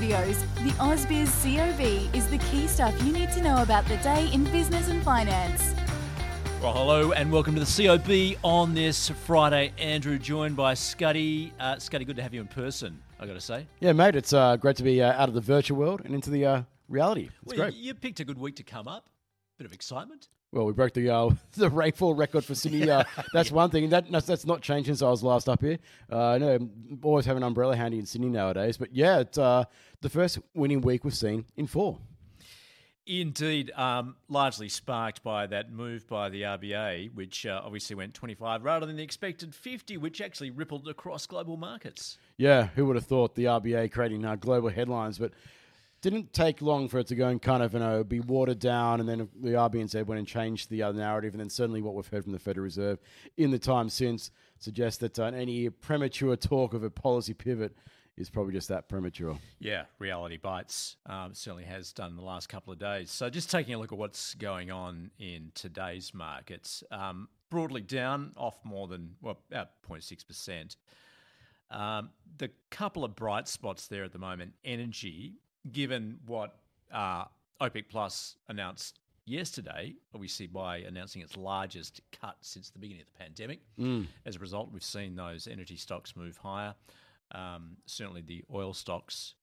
Studios, the AusBiz COB is the key stuff you need to know about the day in business and finance. Well, hello and welcome to the COB on this Friday. Andrew, joined by Scuddy. Uh, Scuddy, good to have you in person, i got to say. Yeah, mate, it's uh, great to be uh, out of the virtual world and into the uh, reality. It's Well, great. You picked a good week to come up. Bit of excitement. Well, we broke the uh, the rainfall record for Sydney. Uh, that's one thing. That that's, that's not changed since I was last up here. Uh, no, always have an umbrella handy in Sydney nowadays. But yeah, it's uh, the first winning week we've seen in four. Indeed, um, largely sparked by that move by the RBA, which uh, obviously went 25 rather than the expected 50, which actually rippled across global markets. Yeah, who would have thought the RBA creating uh, global headlines, but didn't take long for it to go and kind of you know be watered down, and then the RBNZ went and changed the uh, narrative, and then certainly what we've heard from the Federal Reserve in the time since suggests that uh, any premature talk of a policy pivot is probably just that premature. Yeah, reality bites um, certainly has done in the last couple of days. So, just taking a look at what's going on in today's markets, um, broadly down, off more than well, about 0.6 percent. Um, the couple of bright spots there at the moment, energy, given what uh, OPEC Plus announced yesterday, obviously by announcing its largest cut since the beginning of the pandemic. As a result, we've seen those energy stocks move higher. Um, certainly the oil stocks,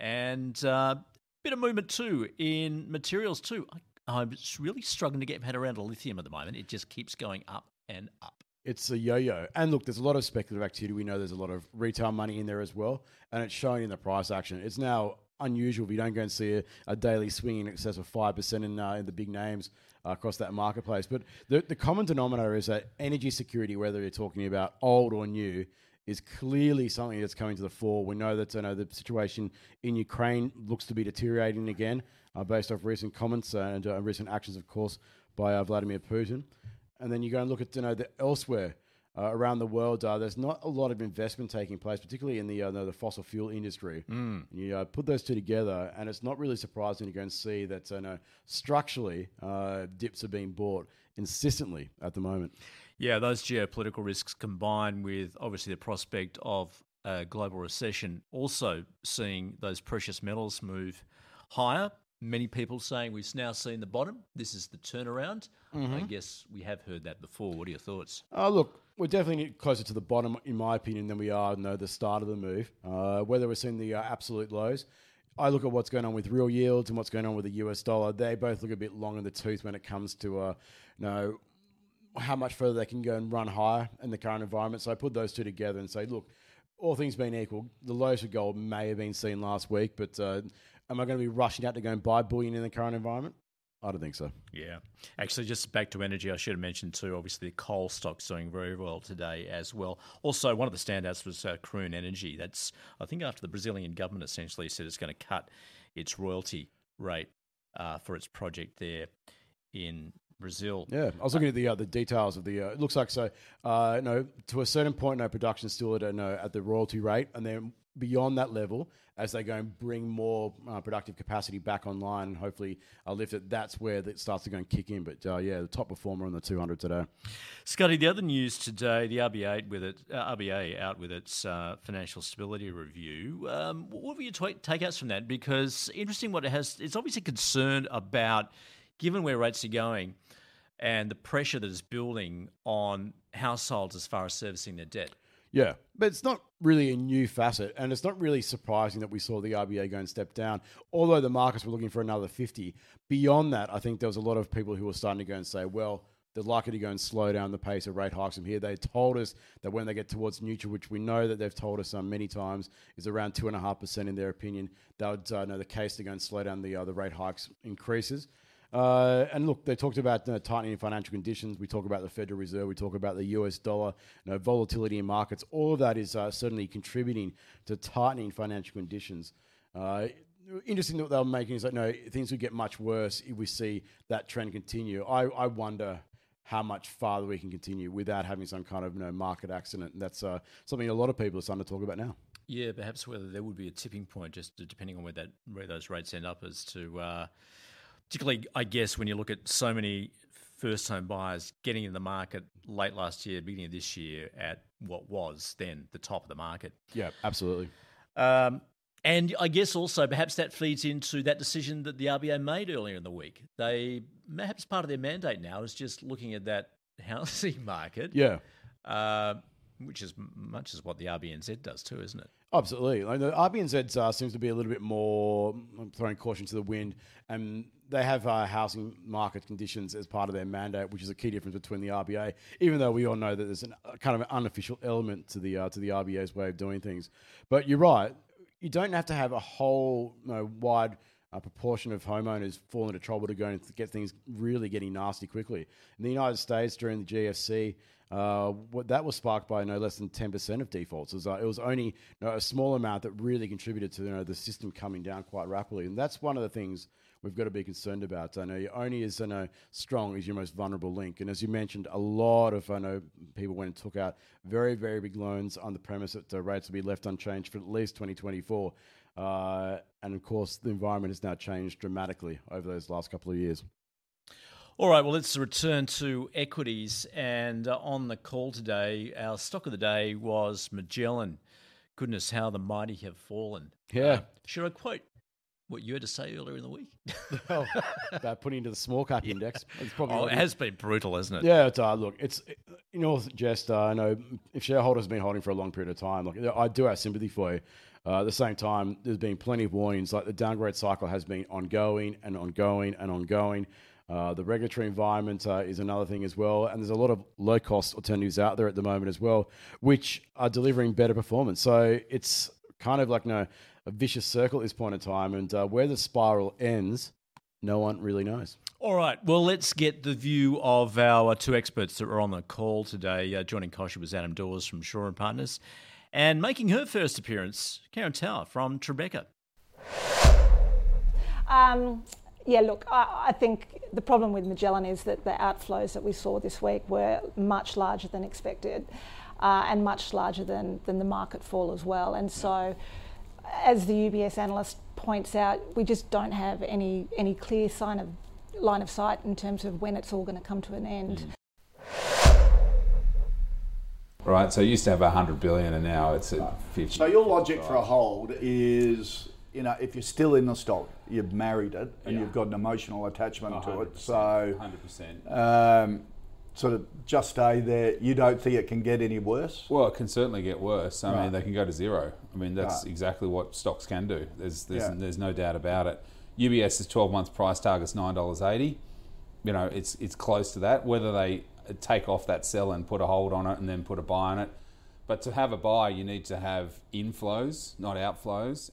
and uh, bit of movement too in materials too. I, I'm really struggling to get my head around lithium at the moment. It just keeps going up and up. It's a yo-yo, and look, there's a lot of speculative activity. We know there's a lot of retail money in there as well, and it's showing in the price action. It's now unusual if you don't go and see a, a daily swing in excess of five percent in, uh, in the big names uh, across that marketplace. But the, the common denominator is that energy security, whether you're talking about old or new, is clearly something that's coming to the fore. We know that you know, the situation in Ukraine looks to be deteriorating again, uh, based off recent comments and uh, recent actions, of course, by uh, Vladimir Putin. And then you go and look at you know the elsewhere uh, around the world. Uh, there's not a lot of investment taking place, particularly in the uh, the fossil fuel industry. Mm. You uh, put those two together, and it's not really surprising to go and see that uh, no, structurally uh, dips are being bought insistently at the moment. Yeah, those geopolitical risks combined with obviously the prospect of a global recession, also seeing those precious metals move higher. Many people saying we've now seen the bottom. This is the turnaround. I guess we have heard that before. What are your thoughts? Oh, look, we're definitely closer to the bottom, in my opinion, than we are no, the start of the move. Uh, whether we're seeing the uh, absolute lows, I look at what's going on with real yields and what's going on with the US dollar. They both look a bit long in the tooth when it comes to, uh, you know, how much further they can go and run higher in the current environment. So I put those two together and say, look, all things being equal, the lows for gold may have been seen last week, but uh, am I going to be rushing out to go and buy bullion in the current environment? I don't think so. Yeah. Actually, just back to energy, I should have mentioned too, obviously, the coal stock's doing very well today as well. Also, one of the standouts was uh, Karoon Energy. That's, I think, after the Brazilian government essentially said it's going to cut its royalty rate uh, for its project there in Brazil. Yeah, I was looking at the uh, the details of the. Uh, it looks like so. Uh, no, to a certain point, no production still at a, no at the royalty rate, and then beyond that level, as they go and bring more uh, productive capacity back online, and hopefully uh, lift it. That's where it starts to go and kick in. But uh, yeah, the top performer on the 200 today. Scotty, the other news today, the RBA with it, uh, RBA out with its uh, financial stability review. Um, what were your ta- takeouts from that? Because interesting, what it has, it's obviously concerned about, given where rates are going, and the pressure that is building on households as far as servicing their debt. Yeah, but it's not really a new facet, and it's not really surprising that we saw the RBA go and step down. Although the markets were looking for another 50. Beyond that, I think there was a lot of people who were starting to go and say, well, they're likely to go and slow down the pace of rate hikes from here. They told us that when they get towards neutral, which we know that they've told us um, many times is around two and a half percent in their opinion, they would uh, know the case to go and slow down the uh, the rate hikes increases. Uh, and look, they talked about uh, tightening financial conditions. We talk about the Federal Reserve. We talk about the US dollar, you know, volatility in markets. All of that is uh, certainly contributing to tightening financial conditions. Uh, interesting that they were making is that no, things would get much worse if we see that trend continue. I, I wonder how much farther we can continue without having some kind of you know, market accident. And that's uh, something a lot of people are starting to talk about now. Yeah, perhaps whether there would be a tipping point, just depending on where that where those rates end up, as to uh, particularly, I guess, when you look at so many first home buyers getting in the market late last year, beginning of this year, at what was then the top of the market. Yeah, absolutely. Um, and I guess also perhaps that feeds into that decision that the RBA made earlier in the week. They perhaps part of their mandate now is just looking at that housing market. Yeah. Uh, which is much as what the RBNZ does too, isn't it? Absolutely. Like the RBNZ uh, seems to be a little bit more throwing caution to the wind, and they have uh, housing market conditions as part of their mandate, which is a key difference between the RBA. Even though we all know that there's an, kind of an unofficial element to the uh, to the RBA's way of doing things, but you're right. You don't have to have a whole you know, wide a proportion of homeowners fall into trouble to go and get things really getting nasty quickly. In the United States during the GFC, uh, what, that was sparked by no less than 10% of defaults. It was, uh, it was only you know, a small amount that really contributed to you know, the system coming down quite rapidly. And that's one of the things we've got to be concerned about. I know only as you know, strong is your most vulnerable link. And as you mentioned, a lot of I know people went and took out very, very big loans on the premise that the rates will be left unchanged for at least 2024. Uh, and of course, the environment has now changed dramatically over those last couple of years. All right, well, let's return to equities. And uh, on the call today, our stock of the day was Magellan. Goodness, how the mighty have fallen. Yeah. Uh, should I quote what you had to say earlier in the week? well, about putting into the small cap index. It's probably oh, it has been brutal, hasn't it? Yeah, it's, uh, look, it's, you know, just, uh, I know if shareholders have been holding for a long period of time, look, I do have sympathy for you. Uh, at the same time, there's been plenty of warnings, like the downgrade cycle has been ongoing and ongoing and ongoing. Uh, the regulatory environment uh, is another thing as well. And there's a lot of low cost alternatives out there at the moment as well, which are delivering better performance. So it's kind of like you know, a vicious circle at this point in time. And uh, where the spiral ends, no one really knows. All right. Well, let's get the view of our two experts that were on the call today. Uh, joining Koshy was Adam Dawes from Shaw and Partners, and making her first appearance, Karen Tower from Tribeca. Um, yeah, look, I, I, think the problem with Magellan is that the outflows that we saw this week were much larger than expected uh, and much larger than, than the market fall as well. And so, as the UBS analyst points out, we just don't have any, any clear sign of line of sight in terms of when it's all going to come to an end. Mm. Right, so you used to have 100 billion and now it's at 50. So your logic for a hold is you know, if you're still in the stock, you've married it and yeah. you've got an emotional attachment to it. So, 100%. Um, sort of just stay there. You don't think it can get any worse? Well, it can certainly get worse. I right. mean, they can go to zero. I mean, that's right. exactly what stocks can do. There's there's, yeah. there's no doubt about it. UBS's 12 month price target is $9.80. You know, it's it's close to that. Whether they take off that sell and put a hold on it and then put a buy on it. But to have a buy, you need to have inflows, not outflows.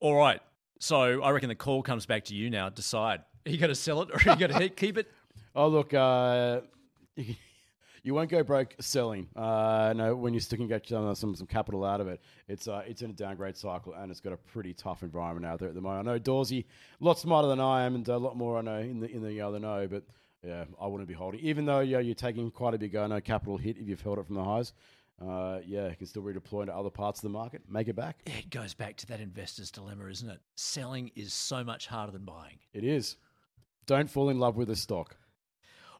All right. So I reckon the call comes back to you now. Decide. Are you going to sell it or are you going to keep it? Oh, look, uh, you won't go broke selling. Uh, no, when you're sticking some, some some capital out of it, it's uh, it's in a downgrade cycle and it's got a pretty tough environment out there at the moment. I know Dawsey, a lot smarter than I am, and a lot more I know in the in the other know, but yeah, I wouldn't be holding. Even though yeah, you're taking quite a big uh, no capital hit if you've held it from the highs uh, yeah, you can still redeploy into other parts of the market, make it back. It goes back to that investor's dilemma, isn't it? Selling is so much harder than buying. It is. Don't fall in love with a stock.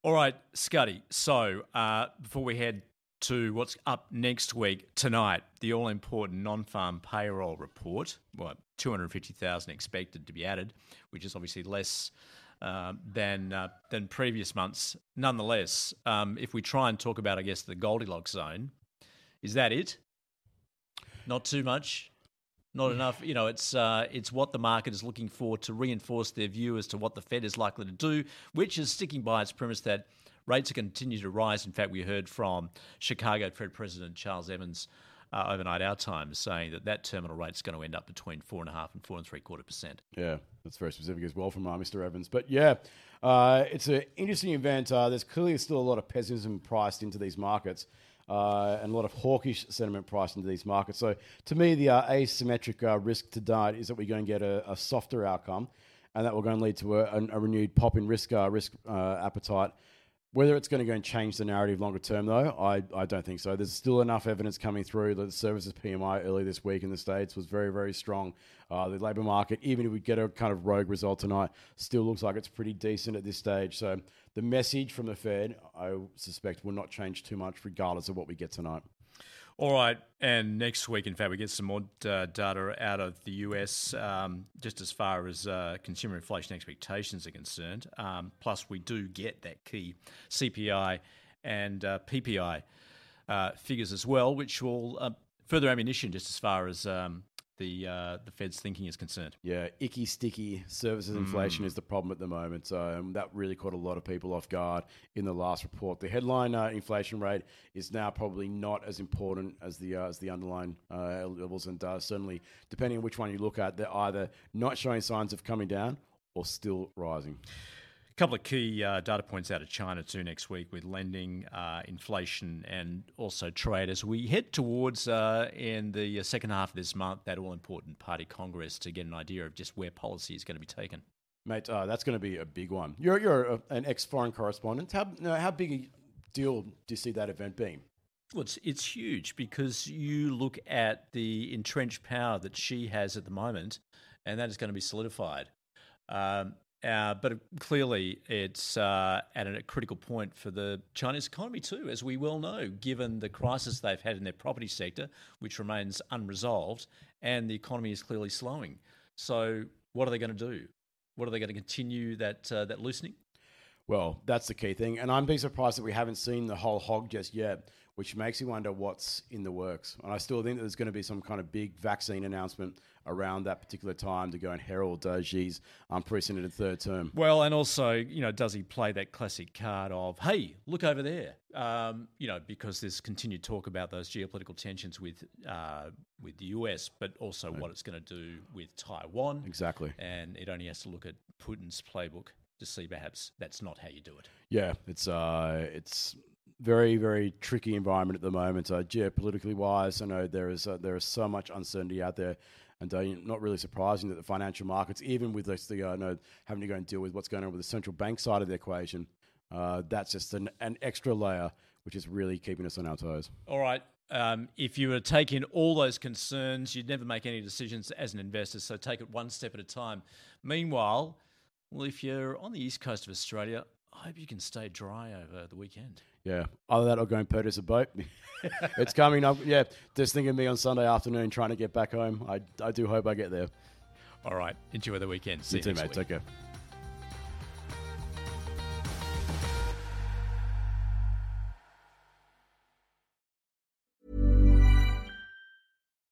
All right, Scuddy. So uh, before we head to what's up next week, tonight, the all important non farm payroll report. Well, 250,000 expected to be added, which is obviously less. Uh, than uh, than previous months. Nonetheless, um, if we try and talk about, I guess, the Goldilocks zone, is that it? Not too much, not enough. You know, it's uh, it's what the market is looking for to reinforce their view as to what the Fed is likely to do, which is sticking by its premise that rates are continue to rise. In fact, we heard from Chicago Fed President Charles Evans uh, overnight our time, saying that that terminal rate is going to end up between four and a half and four and three quarter percent. Yeah, that's very specific as well from uh, Mr. Evans. But yeah, uh, it's an interesting event. Uh, there's clearly still a lot of pessimism priced into these markets. Uh, and a lot of hawkish sentiment priced into these markets. So, to me, the uh, asymmetric uh, risk to date is that we're going to get a, a, softer outcome, and that will going to lead to a, a renewed pop in risk risk appetite whether it's going to go and change the narrative longer term, though, I, I don't think so. There's still enough evidence coming through that the services PMI early this week in the States was very, very strong. Uh, the labour market, even if we get a kind of rogue result tonight, still looks like it's pretty decent at this stage. So the message from the Fed, I suspect, will not change too much regardless of what we get tonight. All right, and next week, in fact, we get some more uh, data out of the US, um, just as far as uh, consumer inflation expectations are concerned. Um, plus, we do get that key CPI and uh, PPI uh, figures as well, which will uh, further ammunition just as far as um, the uh, the Fed's thinking is concerned. Yeah, icky, sticky services inflation mm. is the problem at the moment. So um, that really caught a lot of people off guard in the last report. The headline uh, inflation rate is now probably not as important as the uh, as the underlying uh, levels, and uh, certainly depending on which one you look at, they're either not showing signs of coming down or still rising couple of key uh, data points out of China too next week with lending, uh, inflation, and also trade as we head towards uh, in the uh, second half of this month that all important party congress to get an idea of just where policy is going to be taken. Mate, uh, that's going to be a big one. You're you're a, an ex foreign correspondent. How how big a deal do you see that event being? Well, it's, it's huge because you look at the entrenched power that Xi has at the moment, and that is going to be solidified. Um, uh, but clearly, it's uh, at a critical point for the Chinese economy too, as we well know, given the crisis they've had in their property sector, which remains unresolved, and the economy is clearly slowing. So, what are they going to do? What are they going to continue that uh, that loosening? Well, that's the key thing, and I'm being surprised that we haven't seen the whole hog just yet, which makes you wonder what's in the works. And I still think that there's going to be some kind of big vaccine announcement around that particular time to go and herald uh, Xi's unprecedented third term. Well, and also, you know, does he play that classic card of, hey, look over there? Um, you know, because there's continued talk about those geopolitical tensions with uh, with the US, but also right. what it's going to do with Taiwan. Exactly. And it only has to look at Putin's playbook to see perhaps that's not how you do it. Yeah, it's uh, it's very very tricky environment at the moment. Uh, geopolitically wise, I know there is uh, there is so much uncertainty out there. And uh, not really surprising that the financial markets, even with this, the, uh, know, having to go and deal with what's going on with the central bank side of the equation, uh, that's just an, an extra layer which is really keeping us on our toes. All right. Um, if you were in all those concerns, you'd never make any decisions as an investor. So take it one step at a time. Meanwhile, well, if you're on the east coast of Australia, I hope you can stay dry over the weekend. Yeah. Either that or go and purchase a boat. it's coming up. Yeah. Just thinking of me on Sunday afternoon trying to get back home. I, I do hope I get there. All right. Enjoy the weekend. See you, you too, mate. Week. Take care.